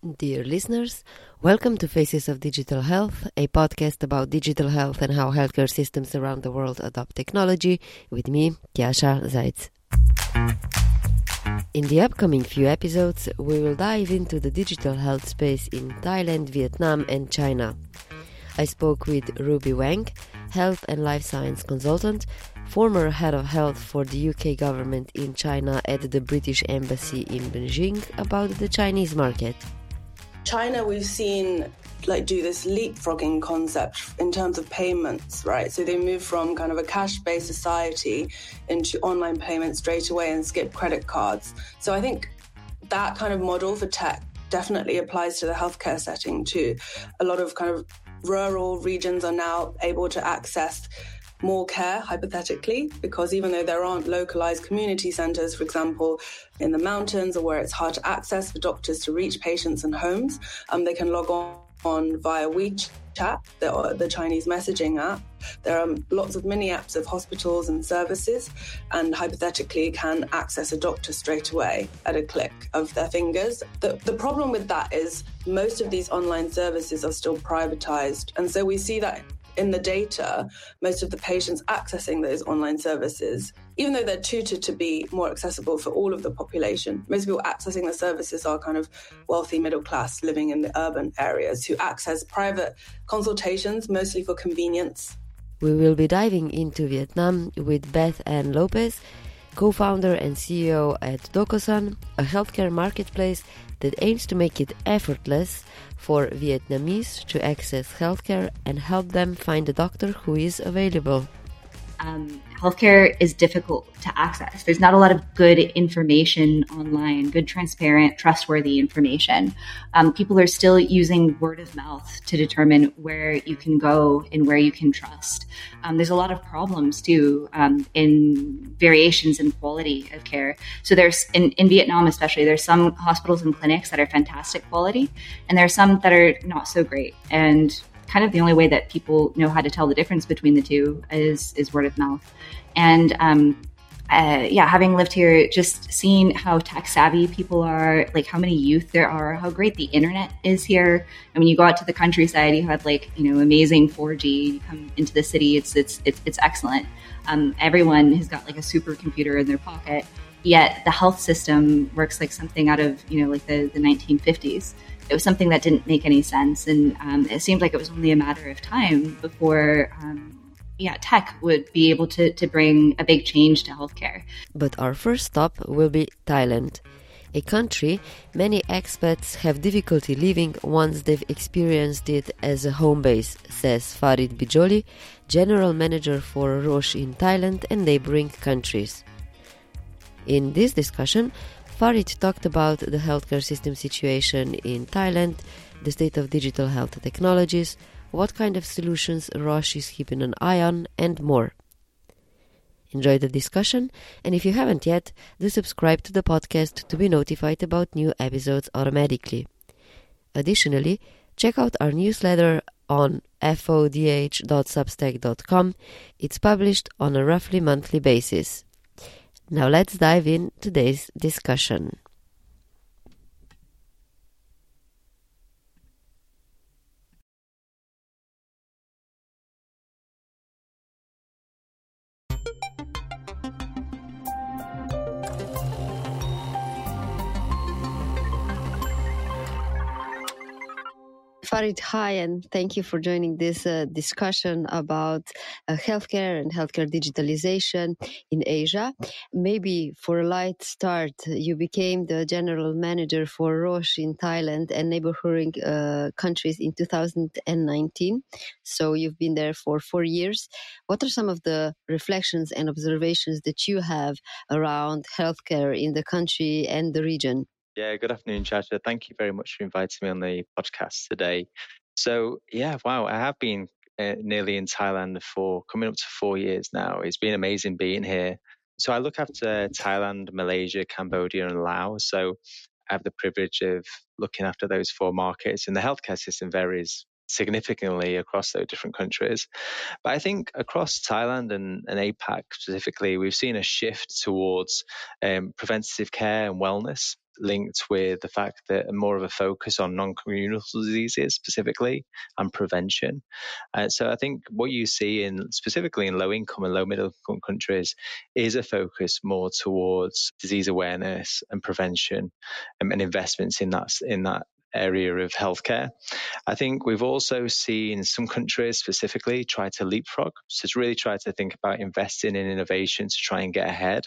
Dear listeners, welcome to Faces of Digital Health, a podcast about digital health and how healthcare systems around the world adopt technology, with me, Tjaša Zajc. In the upcoming few episodes, we will dive into the digital health space in Thailand, Vietnam, and China. I spoke with Ruby Wang, health and life science consultant, former head of health for the UK government in China at the British Embassy in Beijing, about the Chinese market. China, we've seen like do this leapfrogging concept in terms of payments, right? So they move from kind of a cash-based society into online payments straight away and skip credit cards. So I think that kind of model for tech definitely applies to the healthcare setting too. A lot of kind of rural regions are now able to access more care, hypothetically, because even though there aren't localized community centers, for example, in the mountains or where it's hard to access for doctors to reach patients and homes, um, they can log on, on via WeChat, the, the Chinese messaging app. There are lots of mini apps of hospitals and services, and hypothetically can access a doctor straight away at a click of their fingers. The, the problem with that is most of these online services are still privatized. And so we see that in the data, most of the patients accessing those online services, even though they're tutored to be more accessible for all of the population, most people accessing the services are kind of wealthy middle class living in the urban areas who access private consultations mostly for convenience. We will be diving into Vietnam with Beth Ann Lopez, co founder and CEO at Docosan, a healthcare marketplace that aims to make it effortless for Vietnamese to access healthcare and help them find a doctor who is available. Um, healthcare is difficult to access. There's not a lot of good information online, good, transparent, trustworthy information. Um, people are still using word of mouth to determine where you can go and where you can trust. Um, there's a lot of problems too um, in variations in quality of care. So there's in, in Vietnam, especially, there's some hospitals and clinics that are fantastic quality, and there are some that are not so great. And kind of the only way that people know how to tell the difference between the two is is word of mouth. And um, uh, yeah, having lived here, just seeing how tech savvy people are, like how many youth there are, how great the internet is here. I mean, you go out to the countryside, you have like you know amazing 4G. You come into the city, it's it's it's, it's excellent. Um, everyone has got like a supercomputer in their pocket. Yet the health system works like something out of you know like the, the 1950s it was something that didn't make any sense. And um, it seemed like it was only a matter of time before. Um, yeah, tech would be able to, to bring a big change to healthcare. But our first stop will be Thailand, a country many expats have difficulty leaving once they've experienced it as a home base, says Farid Bidgoli, general manager for Roche in Thailand and neighboring countries. In this discussion, Farid talked about the healthcare system situation in Thailand, the state of digital health technologies, what kind of solutions Roche is keeping an eye on, and more. Enjoy the discussion, and if you haven't yet, do subscribe to the podcast to be notified about new episodes automatically. Additionally, check out our newsletter on fodh.substack.com. It's published on a roughly monthly basis. Now let's dive in today's discussion. Farid, hi, and thank you for joining this uh, discussion about uh, healthcare and healthcare digitalization in Asia. Maybe for a light start, you became the general manager for Roche in Thailand and neighboring uh, countries in 2019. So you've been there for four years. What are some of the reflections and observations that you have around healthcare in the country and the region? Yeah, good afternoon, Tjaša. Thank you very much for inviting me on the podcast today. So, yeah, wow, I have been uh, nearly in Thailand for coming up to four years now. It's been amazing being here. So, I look after Thailand, Malaysia, Cambodia, and Laos. So, I have the privilege of looking after those four markets, and the healthcare system varies significantly across those different countries. But I think across Thailand and, and APAC specifically, we've seen a shift towards um, preventative care and wellness linked with the fact that more of a focus on non-communicable diseases specifically and prevention. Uh, so I think what you see in specifically in low income and low middle income countries is a focus more towards disease awareness and prevention um, and investments in that in that area of healthcare. I think we've also seen some countries specifically try to leapfrog. So really try to think about investing in innovation to try and get ahead.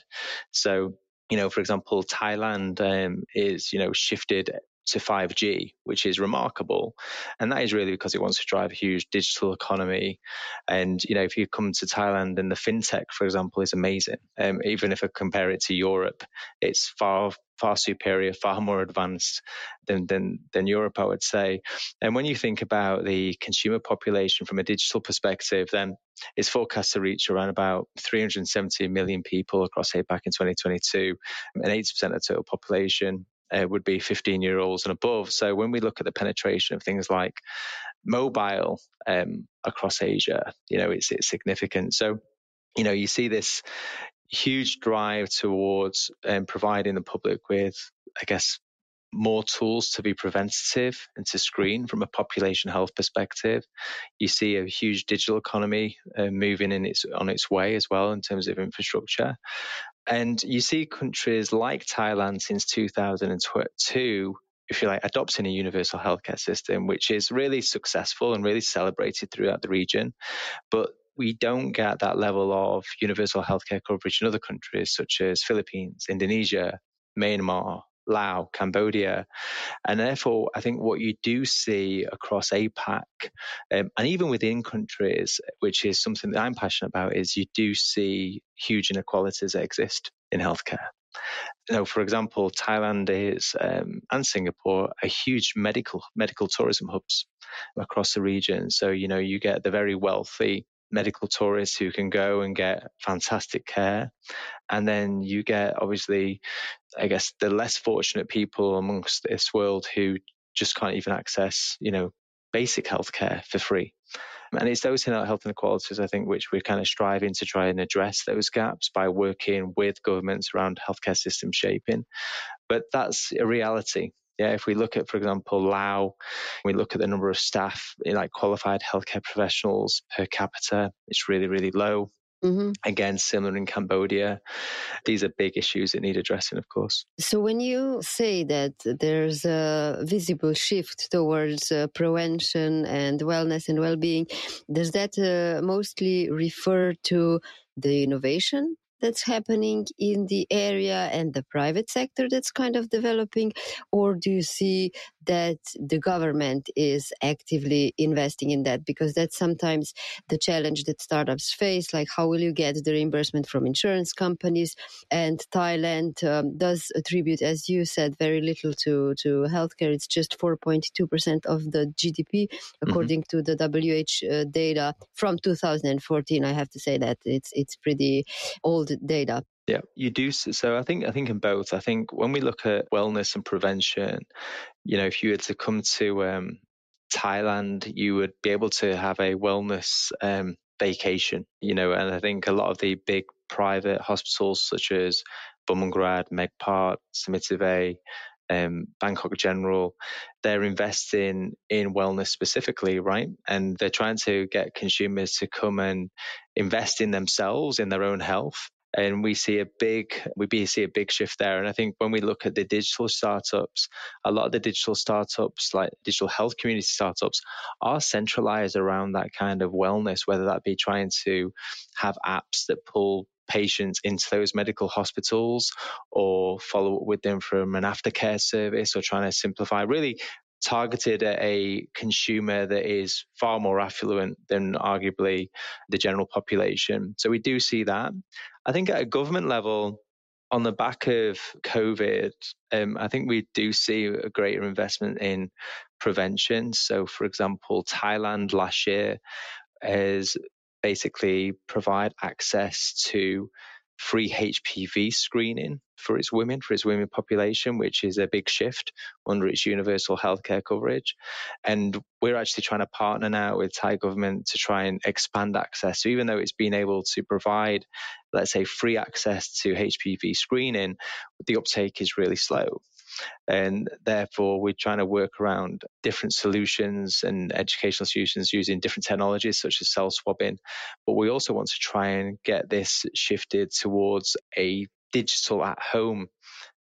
So you know, for example, Thailand um, is, you know, shifted to 5G, which is remarkable. And that is really because it wants to drive a huge digital economy. And, you know, if you come to Thailand then the fintech, for example, is amazing. Um, even if I compare it to Europe, it's far, far superior, far more advanced than, than, than Europe, I would say. And when you think about the consumer population from a digital perspective, then it's forecast to reach around about 370 million people across APAC in 2022, and 80% of the total population uh, would be 15 year olds and above. So when we look at the penetration of things like mobile um, across Asia, you know, it's, it's significant. So, you know, you see this huge drive towards um, providing the public with, I guess, more tools to be preventative and to screen from a population health perspective. You see a huge digital economy uh, moving in its on its way as well in terms of infrastructure. And you see countries like Thailand since 2002 if you like, adopting a universal healthcare system, which is really successful and really celebrated throughout the region. But we don't get that level of universal healthcare coverage in other countries such as Philippines, Indonesia, Myanmar, Laos, Cambodia. And therefore, I think what you do see across APAC um, and even within countries, which is something that I'm passionate about, is you do see huge inequalities that exist in healthcare. You for example, Thailand is um, and Singapore are huge medical medical tourism hubs across the region. So you know you get the very wealthy medical tourists who can go and get fantastic care. And then you get obviously, I guess, the less fortunate people amongst this world who just can't even access, you know, basic healthcare for free. And it's those health inequalities, I think, which we're kind of striving to try and address those gaps by working with governments around healthcare system shaping. But that's a reality. Yeah, if we look at, for example, Laos, we look at the number of staff, like qualified healthcare professionals per capita, it's really, really low. Mm-hmm. Again, similar in Cambodia. These are big issues that need addressing, of course. So, when you say that there's a visible shift towards uh, prevention and wellness and well being, does that uh, mostly refer to the innovation that's happening in the area and the private sector that's kind of developing? Or do you see that the government is actively investing in that? Because that's sometimes the challenge that startups face. Like, how will you get the reimbursement from insurance companies? And Thailand um, does attribute, as you said, very little to, to healthcare. It's just 4.2% of the GDP, mm-hmm. according mm-hmm. to the WHO uh, data from 2014. I have to say that it's, it's pretty old data. Yeah, you do. So I think I think in both. I think when we look at wellness and prevention, you know, if you were to come to um, Thailand, you would be able to have a wellness um, vacation. You know, and I think a lot of the big private hospitals such as Bumrungrad, MedPark, Samitivej, um, Bangkok General, they're investing in wellness specifically, right? And they're trying to get consumers to come and invest in themselves, in their own health and we see a big we see a big shift there. And i think when we look at the digital startups a lot of the digital startups like digital health community startups are centralized around that kind of wellness whether that be trying to have apps that pull patients into those medical hospitals or follow up with them from an aftercare service or trying to simplify really targeted at a consumer that is far more affluent than arguably the general population. So we do see that. I think at a government level, on the back of COVID, um, I think we do see a greater investment in prevention. So, for example, Thailand last year has basically provide access to free HPV screening for its women, for its women population, which is a big shift under its universal healthcare coverage. And we're actually trying to partner now with Thai government to try and expand access. So even though it's been able to provide, let's say, free access to HPV screening, the uptake is really slow. And therefore, we're trying to work around different solutions and educational solutions using different technologies such as self swabbing. But we also want to try and get this shifted towards a digital at home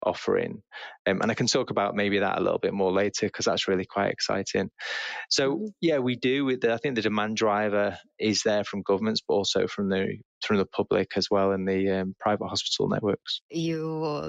offering. Um, and I can talk about maybe that a little bit more later because that's really quite exciting. So mm-hmm. yeah, we do. I think the demand driver is there from governments, but also from the from the public as well in the um, private hospital networks. You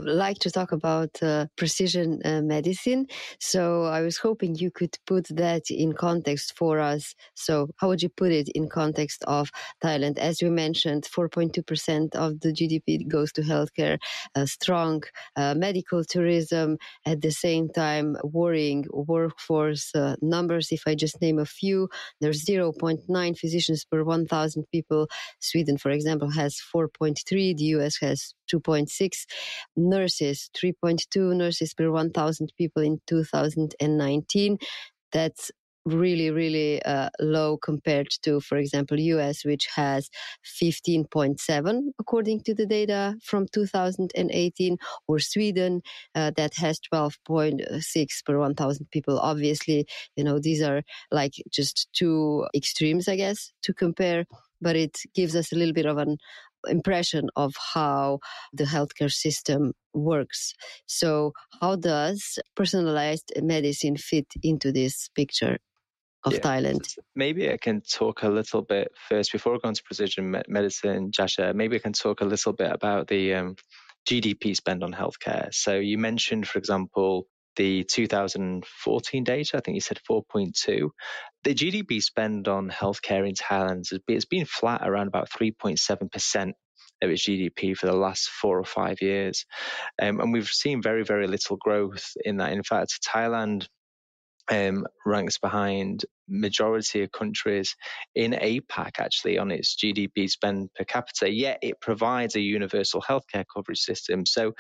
like to talk about uh, precision uh, medicine, so I was hoping you could put that in context for us. So how would you put it in context of Thailand? As you mentioned, 4.2% of the GDP goes to healthcare, a strong uh, medical tourism, at the same time worrying workforce uh, numbers. If I just name a few, there's 0.9 physicians per 1,000 people. Sweden, for example, has 4.3. The US has 2.6 nurses, 3.2 nurses per 1,000 people in 2019. That's really, really uh, low compared to, for example, US, which has 15.7 according to the data from 2018, or Sweden uh, that has 12.6 per 1,000 people. Obviously, you know, these are like just two extremes, I guess, to compare, but it gives us a little bit of an impression of how the healthcare system works. So, how does personalized medicine fit into this picture? Of yeah. Thailand. Maybe I can talk a little bit first before we go into precision medicine, Tjaša. Maybe I can talk a little bit about the um, GDP spend on healthcare. So you mentioned, for example, the 2014 data. I think you said 4.2. The GDP spend on healthcare in Thailand has been flat around about 3.7 percent of its GDP for the last four or five years. Um, and we've seen very, very little growth in that. In fact, Thailand um, ranks behind majority of countries in APAC actually on its GDP spend per capita, yet it provides a universal healthcare coverage system. So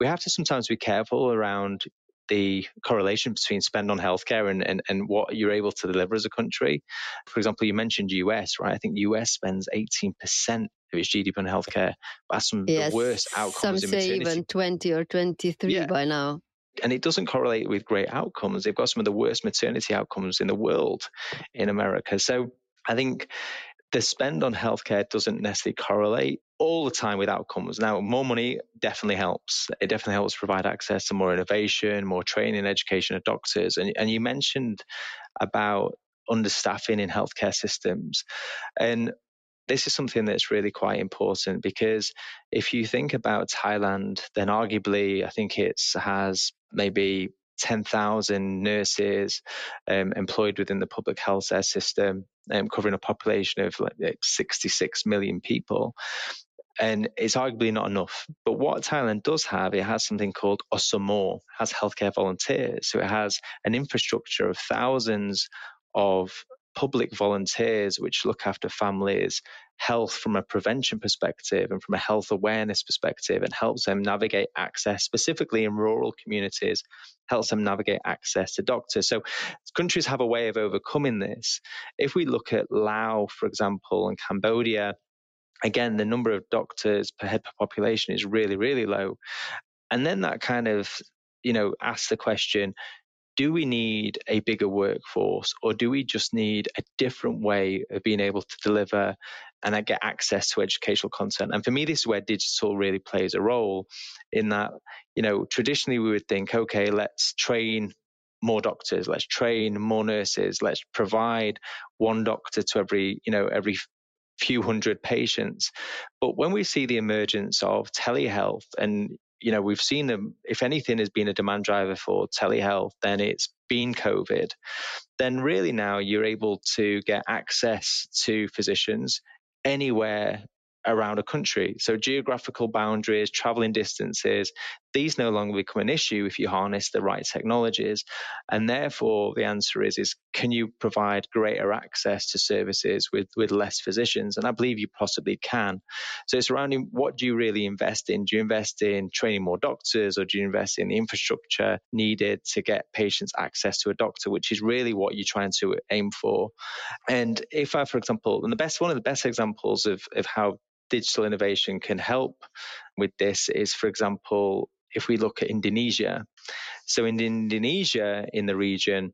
we have to sometimes be careful around the correlation between spend on healthcare and, and, and what you're able to deliver as a country. For example, you mentioned US, right? I think US spends 18% of its GDP on healthcare. That's some yes, the worst outcomes. Some say even 20 or 23 yeah. by now and it doesn't correlate with great outcomes. They've got some of the worst maternity outcomes in the world in America. So I think the spend on healthcare doesn't necessarily correlate all the time with outcomes. Now, more money definitely helps. It definitely helps provide access to more innovation, more training, education of doctors. And, and you mentioned about understaffing in healthcare systems. And this is something that's really quite important because if you think about Thailand, then arguably I think it has maybe 10,000 nurses um, employed within the public health system, um, covering a population of like 66 million people. And it's arguably not enough. But what Thailand does have, it has something called Osomor, has healthcare volunteers. So it has an infrastructure of thousands of public volunteers which look after families' health from a prevention perspective and from a health awareness perspective and helps them navigate access, specifically in rural communities, helps them navigate access to doctors. So countries have a way of overcoming this. If we look at Laos, for example, and Cambodia, again, the number of doctors per head per population is really, really low. And then that kind of you know, asks the question do we need a bigger workforce or do we just need a different way of being able to deliver and get access to educational content? And for me, this is where digital really plays a role in that, you know, traditionally we would think, okay, let's train more doctors, let's train more nurses, let's provide one doctor to every, you know, every few hundred patients. But when we see the emergence of telehealth and you know, we've seen them, if anything has been a demand driver for telehealth, then it's been COVID. Then really now you're able to get access to physicians anywhere around a country. So geographical boundaries, traveling distances, these no longer become an issue if you harness the right technologies. And therefore the answer is is can you provide greater access to services with, with less physicians? And I believe you possibly can. So it's around what do you really invest in? Do you invest in training more doctors or do you invest in the infrastructure needed to get patients access to a doctor, which is really what you're trying to aim for? And if I, for example, and the best one of the best examples of, of how digital innovation can help with this is, for example, if we look at Indonesia. So in Indonesia, in the region,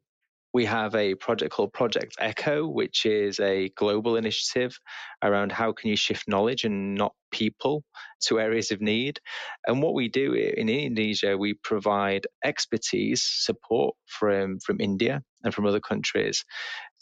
we have a project called Project Echo, which is a global initiative around how can you shift knowledge and not people to areas of need. And what we do in Indonesia, we provide expertise support from, from India and from other countries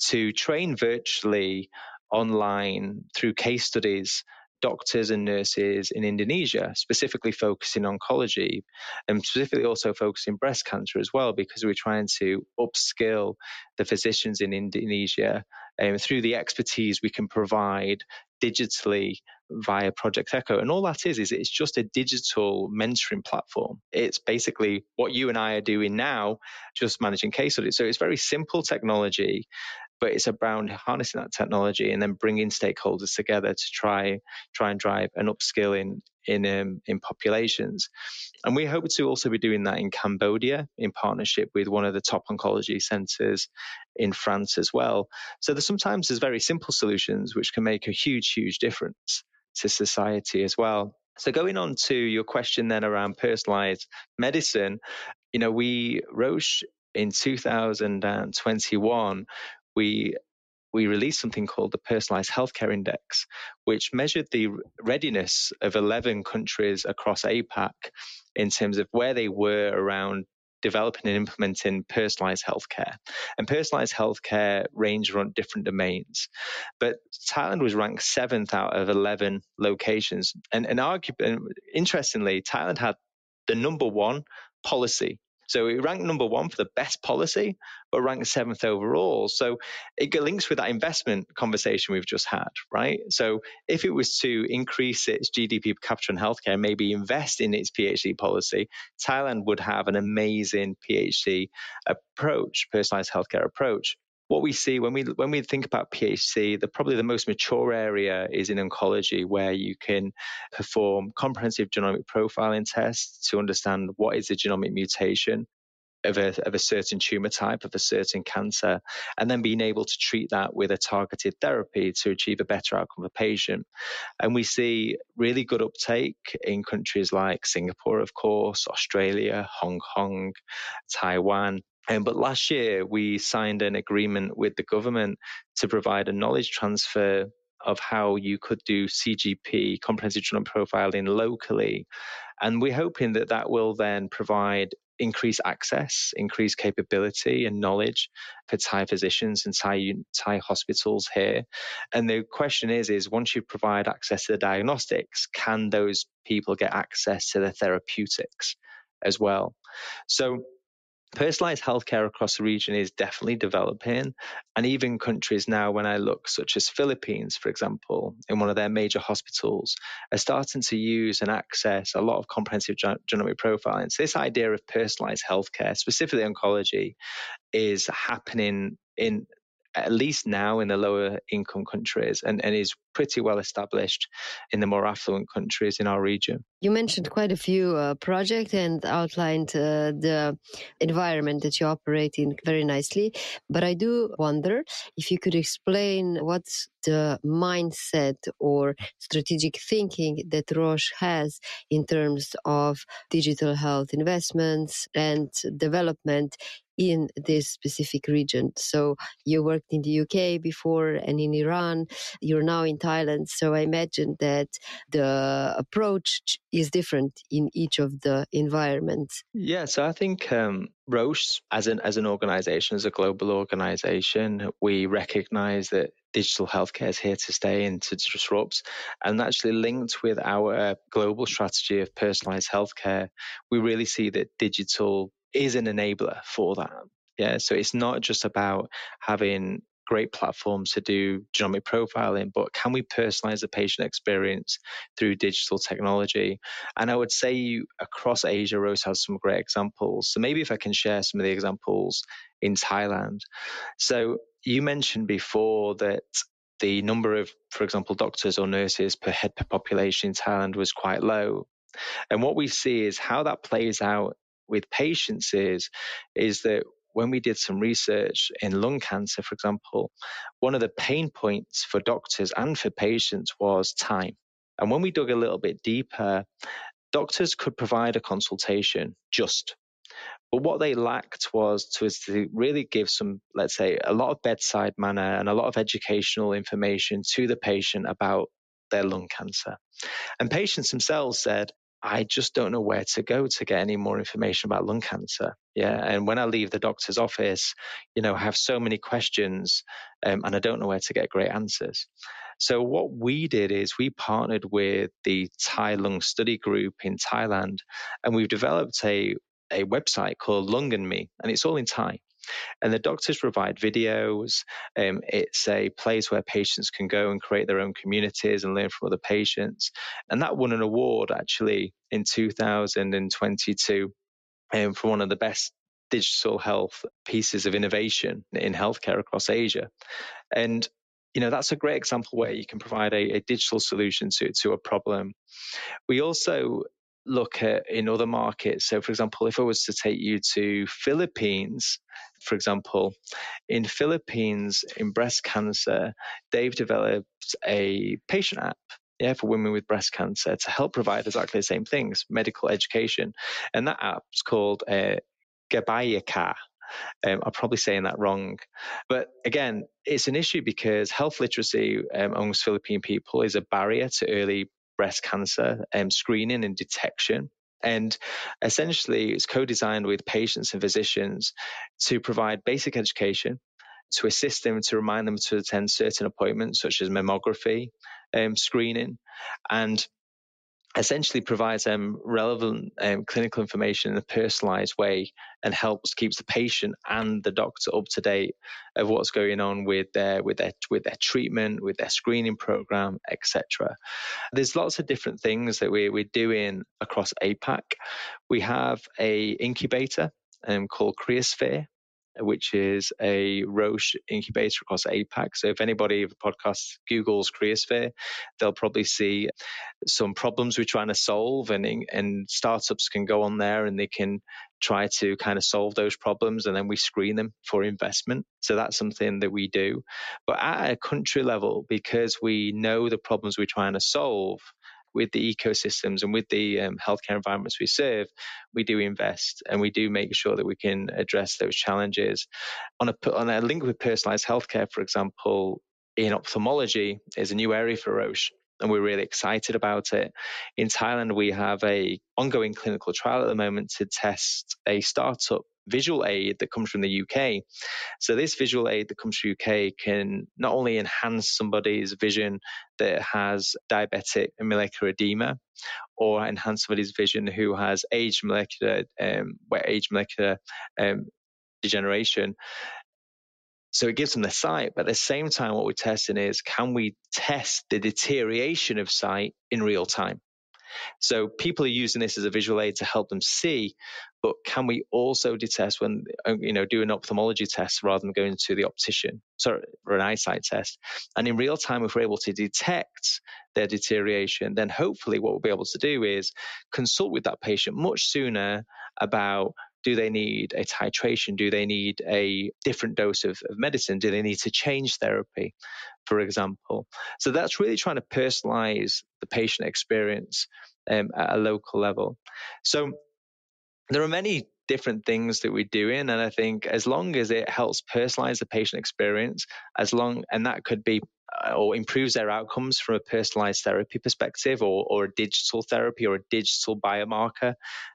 to train virtually online through case studies doctors and nurses in Indonesia, specifically focusing oncology and specifically also focusing breast cancer as well, because we're trying to upskill the physicians in Indonesia um, through the expertise we can provide digitally via Project Echo. And all that is, is it's just a digital mentoring platform. It's basically what you and I are doing now, just managing case studies. So it's very simple technology but it's about harnessing that technology and then bringing stakeholders together to try try and drive an upskill in in um, in populations. And we hope to also be doing that in Cambodia in partnership with one of the top oncology centres in France as well. So there's sometimes there's very simple solutions which can make a huge huge difference to society as well. So going on to your question then around personalized medicine, you know, we Roche in 2021 we we released something called the Personalized Healthcare Index, which measured the readiness of 11 countries across APAC in terms of where they were around developing and implementing personalized healthcare. And personalized healthcare range around different domains. But Thailand was ranked seventh out of 11 locations. And, and arguably, interestingly, Thailand had the number one policy so it ranked number one for the best policy, but ranked seventh overall. So it links with that investment conversation we've just had, right? So if it was to increase its GDP per capita in healthcare, maybe invest in its PHC policy, Thailand would have an amazing PHC approach, personalized healthcare approach what we see when we when we think about PHC, the probably the most mature area is in oncology, where you can perform comprehensive genomic profiling tests to understand what is the genomic mutation of a, of a certain tumor type, of a certain cancer, and then being able to treat that with a targeted therapy to achieve a better outcome for patient. And we see really good uptake in countries like Singapore, of course, Australia, Hong Kong, Taiwan, um, but last year, we signed an agreement with the government to provide a knowledge transfer of how you could do CGP, comprehensive genome profiling locally. And we're hoping that that will then provide increased access, increased capability and knowledge for Thai physicians and Thai, Thai hospitals here. And the question is, is once you provide access to the diagnostics, can those people get access to the therapeutics as well? So personalized healthcare across the region is definitely developing and even countries now when i look such as philippines for example in one of their major hospitals are starting to use and access a lot of comprehensive genomic profiling. So this idea of personalized healthcare specifically oncology is happening in at least now in the lower income countries and, and is pretty well established in the more affluent countries in our region. You mentioned quite a few uh, projects and outlined uh, the environment that you operate in very nicely. But I do wonder if you could explain what's the mindset or strategic thinking that Roche has in terms of digital health investments and development in this specific region. So you worked in the UK before and in Iran. You're now in Thailand. So I imagine that the approach is different in each of the environments. Yeah, so I think um, Roche, as an as an organization, as a global organization, we recognize that digital healthcare is here to stay and to disrupt. And actually, linked with our global strategy of personalized healthcare, we really see that digital is an enabler for that. Yeah, so it's not just about having great platforms to do genomic profiling, but can we personalize the patient experience through digital technology? And I would say across Asia, Roche has some great examples. So maybe if I can share some of the examples in Thailand. So you mentioned before that the number of, for example, doctors or nurses per head per population in Thailand was quite low. And what we see is how that plays out with patients is, is that when we did some research in lung cancer, for example, one of the pain points for doctors and for patients was time. And when we dug a little bit deeper, doctors could provide a consultation just but what they lacked was to, to really give some, let's say, a lot of bedside manner and a lot of educational information to the patient about their lung cancer. And patients themselves said, I just don't know where to go to get any more information about lung cancer. Yeah. And when I leave the doctor's office, you know, I have so many questions um, and I don't know where to get great answers. So what we did is we partnered with the Thai Lung Study Group in Thailand and we've developed a a website called Lung and Me, and it's all in Thai. And the doctors provide videos. Um, it's a place where patients can go and create their own communities and learn from other patients. And that won an award actually in 2022 um, for one of the best digital health pieces of innovation in healthcare across Asia. And you know that's a great example where you can provide a, a digital solution to to a problem. We also look at in other markets. So, for example, if I was to take you to Philippines, for example, in Philippines in breast cancer, they've developed a patient app. Yeah, for women with breast cancer to help provide exactly the same things, medical education, and that app's called uh, Gabayaka. Um, I'm probably saying that wrong. But again, it's an issue because health literacy um, amongst Philippine people is a barrier to early breast cancer um, screening and detection. And essentially, it's co designed with patients and physicians to provide basic education, to assist them, to remind them to attend certain appointments, such as mammography um, screening, and essentially provides them relevant um, clinical information in a personalized way and helps keeps the patient and the doctor up to date of what's going on with their with their with their treatment with their screening program etc there's lots of different things that we, we're doing across apac we have a incubator um, called Creasphere which is a Roche incubator across APAC. So if anybody of the podcast Googles Creasphere, they'll probably see some problems we're trying to solve, and and startups can go on there and they can try to kind of solve those problems, and then we screen them for investment. So that's something that we do. But at a country level, because we know the problems we're trying to solve, with the ecosystems and with the um, healthcare environments we serve, we do invest and we do make sure that we can address those challenges. On a, on a link with personalized healthcare, for example, in ophthalmology is a new area for Roche and we're really excited about it. In Thailand, we have a ongoing clinical trial at the moment to test a startup visual aid that comes from the UK. So this visual aid that comes from UK can not only enhance somebody's vision that has diabetic macular edema, or enhance somebody's vision who has age molecular, um, age molecular um, degeneration. So it gives them the sight, but at the same time, what we're testing is can we test the deterioration of sight in real time? So people are using this as a visual aid to help them see, but can we also detect when, uh, you know, do an ophthalmology test rather than going to the optician, sorry, or an eyesight test? And in real time, if we're able to detect their deterioration, then hopefully what we'll be able to do is consult with that patient much sooner about do they need a titration? Do they need a different dose of, of medicine? Do they need to change therapy, for example? So that's really trying to personalize the patient experience um, at a local level. So there are many different things that we're doing. And I think as long as it helps personalize the patient experience, as long, and that could be uh, or improves their outcomes from a personalized therapy perspective or, or a digital therapy or a digital biomarker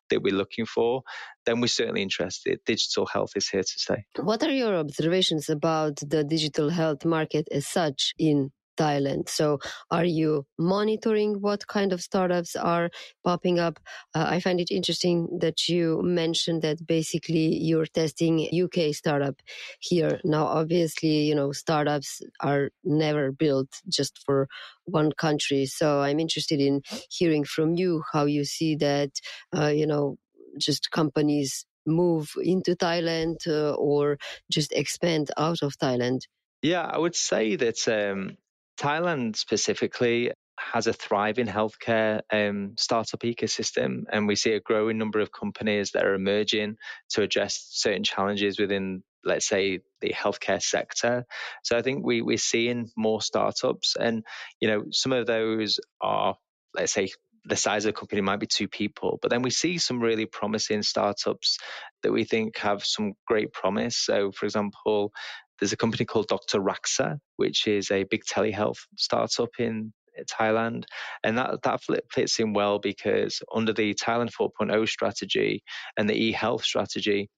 that we're looking for, then we're certainly interested. Digital health is here to stay. What are your observations about the digital health market as such in Thailand. So, are you monitoring what kind of startups are popping up? Uh, I find it interesting that you mentioned that basically you're testing UK startup here. Now, obviously, you know, startups are never built just for one country. So, I'm interested in hearing from you how you see that, uh, you know, just companies move into Thailand uh, or just expand out of Thailand. Yeah, I would say that um, Thailand specifically has a thriving healthcare um, startup ecosystem, and we see a growing number of companies that are emerging to address certain challenges within, let's say, the healthcare sector. So I think we we're seeing more startups, and you know some of those are, let's say, the size of the company might be two people. But then we see some really promising startups that we think have some great promise. So, for example, there's a company called Dr. Raksa, which is a big telehealth startup in Thailand. And that, that fits in well because under the Thailand 4.0 strategy and the e-health strategy,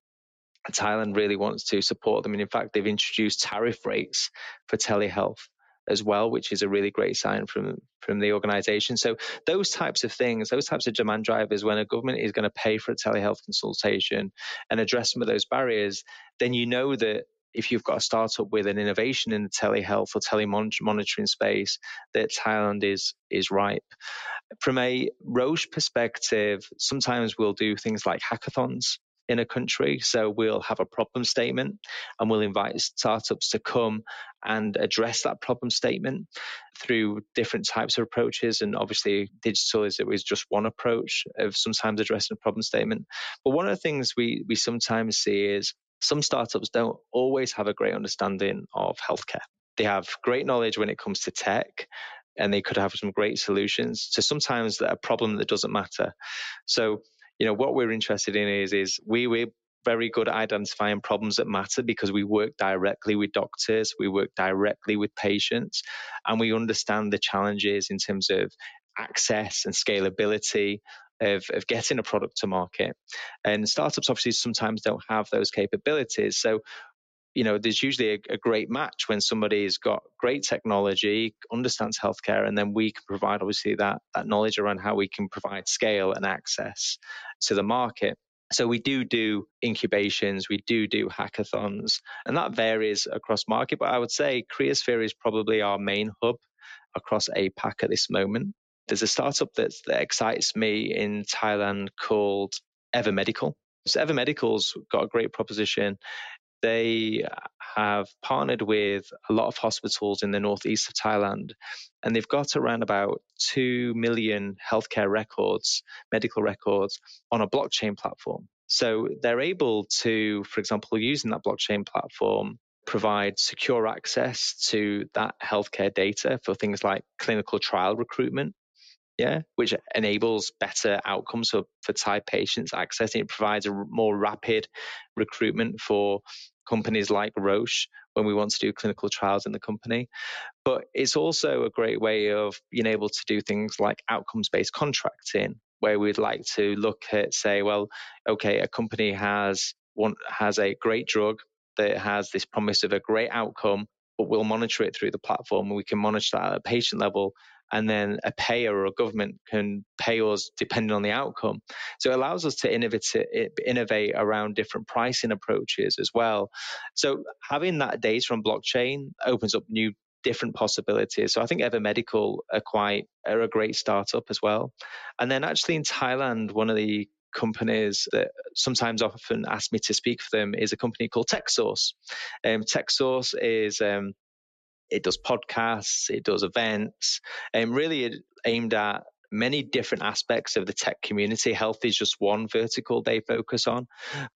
Thailand really wants to support them. And in fact, they've introduced tariff rates for telehealth as well, which is a really great sign from from the organization. So those types of things, those types of demand drivers, when a government is going to pay for a telehealth consultation and address some of those barriers, then you know that if you've got a startup with an innovation in the telehealth or telemonitoring space, that Thailand is is ripe. From a Roche perspective, sometimes we'll do things like hackathons in a country. So we'll have a problem statement and we'll invite startups to come and address that problem statement through different types of approaches. And obviously, digital is just one approach of sometimes addressing a problem statement. But one of the things we we sometimes see is some startups don't always have a great understanding of healthcare. They have great knowledge when it comes to tech, and they could have some great solutions to sometimes a problem that doesn't matter. So, you know, what we're interested in is is we we're very good at identifying problems that matter because we work directly with doctors, we work directly with patients, and we understand the challenges in terms of access and scalability of, of getting a product to market. And startups obviously sometimes don't have those capabilities. So you know, there's usually a, a, great match when somebody's got great technology, understands healthcare, and then we can provide obviously that that knowledge around how we can provide scale and access to the market. So we do do incubations, we do do hackathons, and that varies across market. But I would say Creasphere is probably our main hub across APAC at this moment. There's a startup that's, that excites me in Thailand called Ever Medical. So Ever Medical's got a great proposition. They have partnered with a lot of hospitals in the northeast of Thailand, and they've got around about 2 million healthcare records, medical records, on a blockchain platform. So they're able to, for example, using that blockchain platform, provide secure access to that healthcare data for things like clinical trial recruitment yeah, which enables better outcomes for, for Thai patients accessing. It provides a more rapid recruitment for companies like Roche when we want to do clinical trials in the company. But it's also a great way of being able to do things like outcomes based contracting, where we'd like to look at, say, well, okay, a company has one has a great drug that has this promise of a great outcome, but we'll monitor it through the platform and we can monitor that at a patient level and then a payer or a government can pay us depending on the outcome. So it allows us to innovate, innovate around different pricing approaches as well. So having that data on blockchain opens up new different possibilities. So I think Ever Medical are quite are a great startup as well. And then actually in Thailand, one of the companies that sometimes often ask me to speak for them is a company called Techsauce. Um, Techsauce is um, it does podcasts, it does events, and really aimed at many different aspects of the tech community. Health is just one vertical they focus on,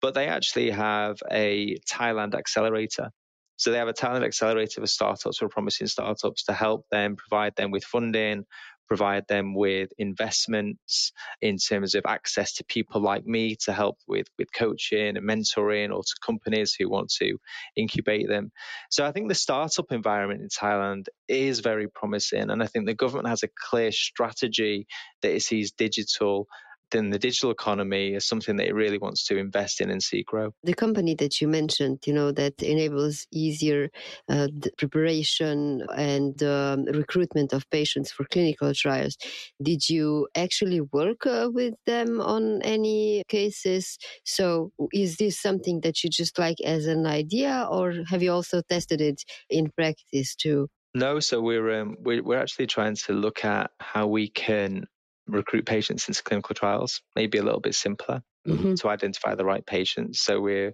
but they actually have a Thailand accelerator. So they have a Thailand accelerator for startups, for promising startups to help them, provide them with funding, provide them with investments in terms of access to people like me to help with, with coaching and mentoring or to companies who want to incubate them. So I think the startup environment in Thailand is very promising. And I think the government has a clear strategy that it sees digital then the digital economy is something that it really wants to invest in and see grow. The company that you mentioned, you know, that enables easier uh, preparation and um, recruitment of patients for clinical trials. Did you actually work uh, with them on any cases? So is this something that you just like as an idea, or have you also tested it in practice too? No, so we're um, we're, we're actually trying to look at how we can recruit patients into clinical trials, maybe a little bit simpler mm-hmm. to identify the right patients. So we're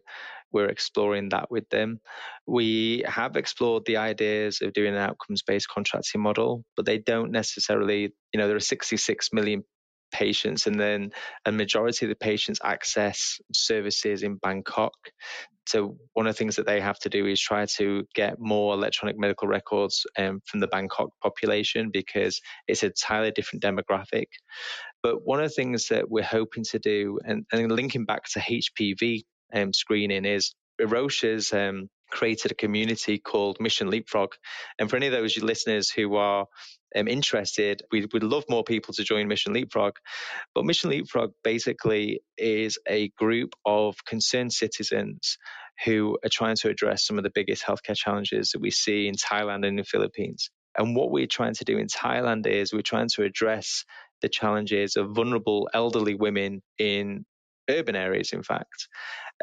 we're exploring that with them. We have explored the ideas of doing an outcomes-based contracting model, but they don't necessarily, you know, there are 66 million patients and then a majority of the patients access services in Bangkok so one of the things that they have to do is try to get more electronic medical records um, from the Bangkok population because it's a entirely different demographic. But one of the things that we're hoping to do, and, and linking back to HPV um, screening, is Roche has um, created a community called Mission Leapfrog. And for any of those listeners who are um, interested, we would love more people to join Mission Leapfrog. But Mission Leapfrog basically is a group of concerned citizens who are trying to address some of the biggest healthcare challenges that we see in Thailand and the Philippines. And what we're trying to do in Thailand is we're trying to address the challenges of vulnerable elderly women in urban areas, in fact.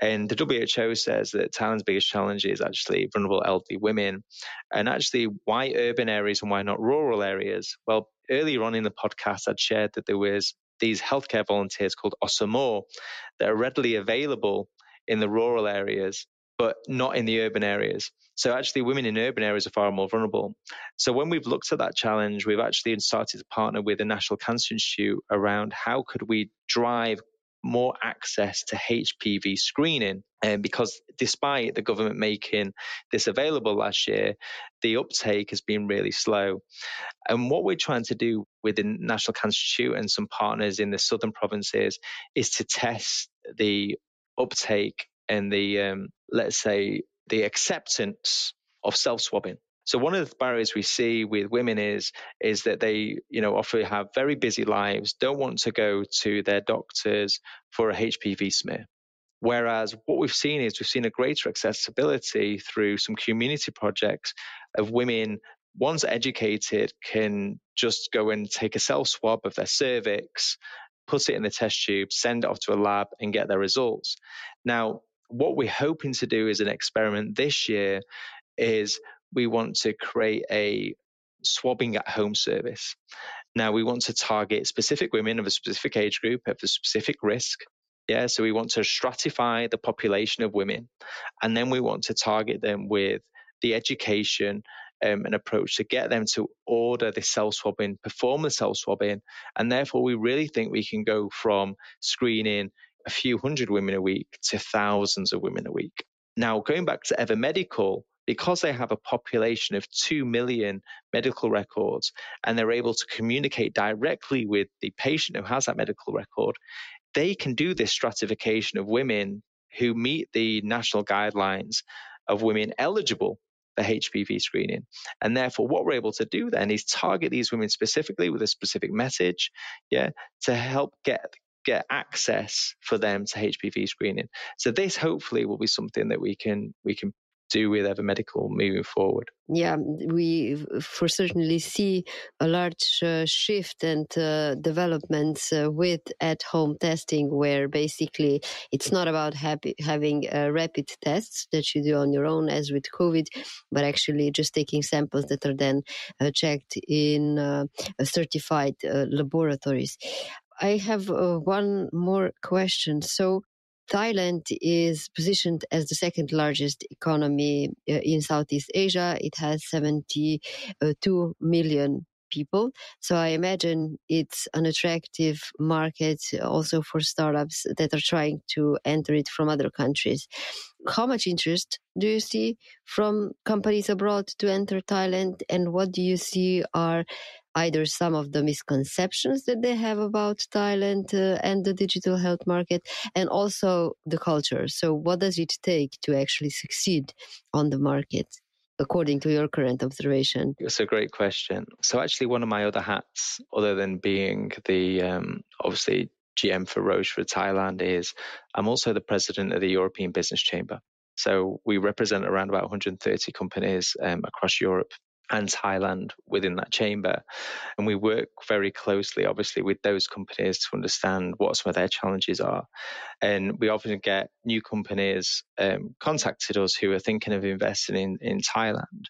And the WHO says that Thailand's biggest challenge is actually vulnerable elderly women. And actually, why urban areas and why not rural areas? Well, earlier on in the podcast, I'd shared that there was these healthcare volunteers called Osomor that are readily available in the rural areas, but not in the urban areas. So actually, women in urban areas are far more vulnerable. So when we've looked at that challenge, we've actually started to partner with the National Cancer Institute around how could we drive more access to HPV screening. And um, because despite the government making this available last year, the uptake has been really slow. And what we're trying to do with the National Cancer Institute and some partners in the southern provinces is to test the uptake and the, um, let's say, the acceptance of self swabbing. So one of the barriers we see with women is is that they, you know, often have very busy lives, don't want to go to their doctors for a HPV smear. Whereas what we've seen is we've seen a greater accessibility through some community projects of women once educated can just go and take a self swab of their cervix, put it in the test tube, send it off to a lab and get their results. Now, what we're hoping to do as an experiment this year is we want to create a swabbing at home service. Now, we want to target specific women of a specific age group of a specific risk. Yeah, so we want to stratify the population of women, and then we want to target them with the education um, and approach to get them to order the self swabbing, perform the self swabbing, and therefore we really think we can go from screening a few hundred women a week to thousands of women a week. Now, going back to Ever Medical, because they have a population of 2 million medical records and they're able to communicate directly with the patient who has that medical record, they can do this stratification of women who meet the national guidelines of women eligible for HPV screening. And therefore, what we're able to do then is target these women specifically with a specific message, yeah, to help get get access for them to HPV screening. So this hopefully will be something that we can we can do with Ever Medical moving forward? Yeah, we for certainly see a large uh, shift and uh, developments uh, with at-home testing, where basically it's not about happy, having uh, rapid tests that you do on your own, as with COVID, but actually just taking samples that are then uh, checked in uh, certified laboratories. I have one more question. So, Thailand is positioned as the second largest economy uh, in Southeast Asia. It has 72 million people. So I imagine it's an attractive market also for startups that are trying to enter it from other countries. How much interest do you see from companies abroad to enter Thailand? And what do you see are either some of the misconceptions that they have about Thailand uh, and the digital health market, and also the culture. So, what does it take to actually succeed on the market? According to your current observation, it's a great question. So, actually, one of my other hats, other than being the um, obviously GM for Roche for Thailand, is I'm also the president of the European Business Chamber. So we represent around about 130 companies um, across Europe and Thailand within that chamber. And we work very closely, obviously, with those companies to understand what some of their challenges are. And we often get new companies um, contacted us who are thinking of investing in, in Thailand.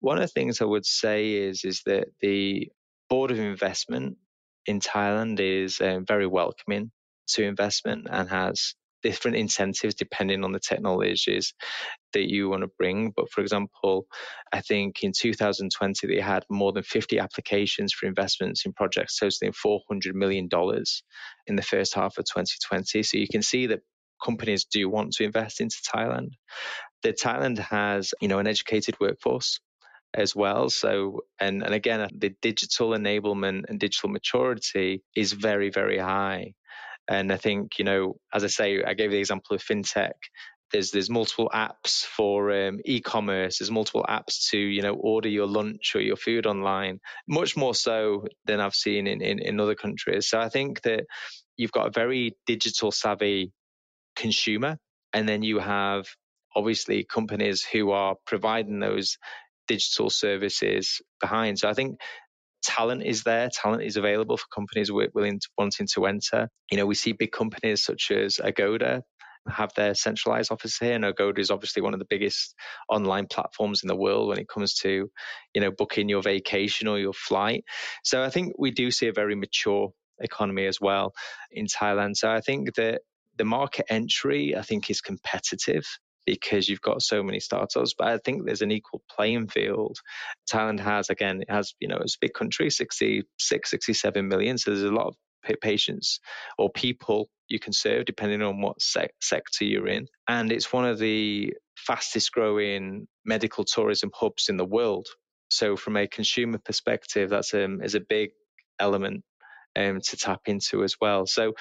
One of the things I would say is, is that the Board of Investment in Thailand is um, very welcoming to investment and has different incentives depending on the technologies that you want to bring. But for example, I think in 2020 they had more than 50 applications for investments in projects totaling $400 million in the first half of 2020. So you can see that companies do want to invest into Thailand. That Thailand has, you know, an educated workforce as well. So, and, and again, the digital enablement and digital maturity is very, very high. And I think, you know, as I say, I gave the example of fintech. There's there's multiple apps for um, e-commerce. There's multiple apps to you know order your lunch or your food online. Much more so than I've seen in, in, in other countries. So I think that you've got a very digital savvy consumer, and then you have obviously companies who are providing those digital services behind. So I think talent is there, talent is available for companies willing to, wanting to enter. You know, we see big companies such as Agoda have their centralized office here, and Agoda is obviously one of the biggest online platforms in the world when it comes to, you know, booking your vacation or your flight. So I think we do see a very mature economy as well in Thailand. So I think that the market entry, I think, is competitive because you've got so many startups. But I think there's an equal playing field. Thailand has, again, it has, you know, it's a big country, 66, 67 million. So there's a lot of patients or people you can serve depending on what se- sector you're in. And it's one of the fastest growing medical tourism hubs in the world. So from a consumer perspective, that's um, is a big element um, to tap into as well. So,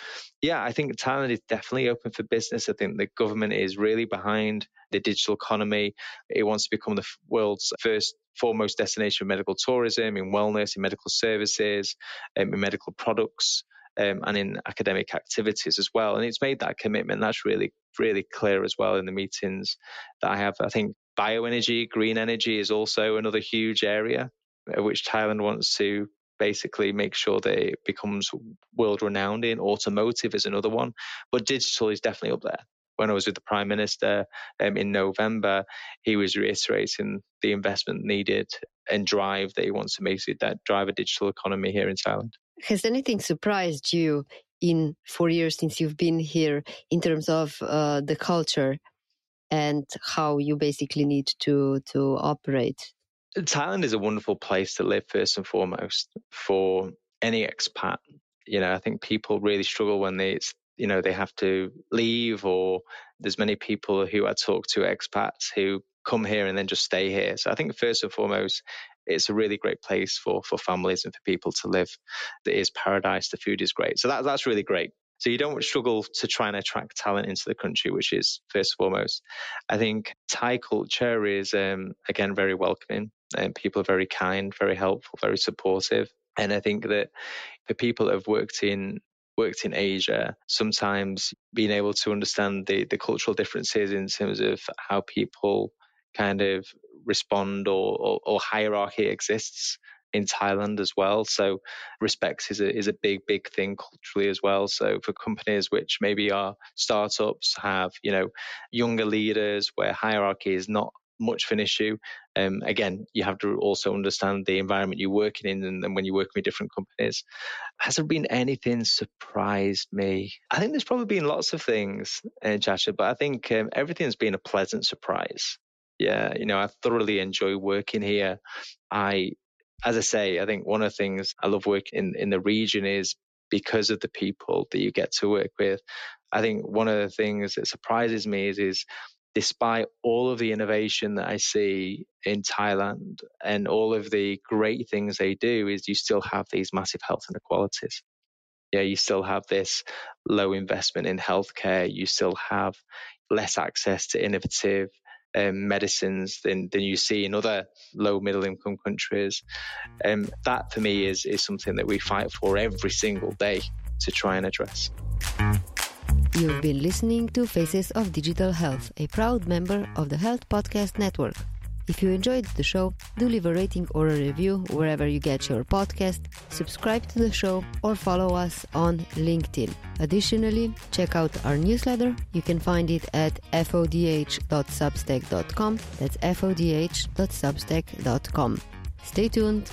yeah, I think Thailand is definitely open for business. I think the government is really behind the digital economy. It wants to become the world's first foremost destination for medical tourism, in wellness, in medical services, um, in medical products. Um, and in academic activities as well. And it's made that commitment. That's really, really clear as well in the meetings that I have. I think bioenergy, green energy is also another huge area which Thailand wants to basically make sure that it becomes world renowned in. Automotive is another one, but digital is definitely up there. When I was with the Prime Minister um, in November, he was reiterating the investment needed and drive that he wants to make that drive a digital economy here in Thailand. Has anything surprised you in four years since you've been here in terms of uh, the culture and how you basically need to to operate? Thailand is a wonderful place to live first and foremost for any expat. You know, I think people really struggle when they, you know, they have to leave or there's many people who I talk to expats who come here and then just stay here. So I think first and foremost, it's a really great place for for families and for people to live. It is paradise. The food is great. So that that's really great. So you don't struggle to try and attract talent into the country, which is first and foremost. I think Thai culture is um, again very welcoming and people are very kind, very helpful, very supportive. And I think that for people that have worked in worked in Asia, sometimes being able to understand the, the cultural differences in terms of how people kind of respond or, or, or hierarchy exists in Thailand as well. So respect is a is a big big thing culturally as well. So for companies which maybe are startups have you know younger leaders where hierarchy is not much of an issue. Um, again, you have to also understand the environment you're working in and, and when you're working with different companies. Has there been anything surprised me? I think there's probably been lots of things, uh, Tjaša, but I think um, everything's been a pleasant surprise. Yeah, you know, I thoroughly enjoy working here. I, as I say, I think one of the things I love working in, in the region is because of the people that you get to work with. I think one of the things that surprises me is, is despite all of the innovation that I see in Thailand and all of the great things they do, is you still have these massive health inequalities. Yeah, you still have this low investment in healthcare. You still have less access to innovative um, medicines than, than you see in other low middle income countries. Um, that for me is, is something that we fight for every single day to try and address. You've been listening to Faces of Digital Health, a proud member of the Health Podcast Network. If you enjoyed the show, do leave a rating or a review wherever you get your podcast, subscribe to the show, or follow us on LinkedIn. Additionally, check out our newsletter. You can find it at fodh.substack.com. That's fodh.substack.com. Stay tuned.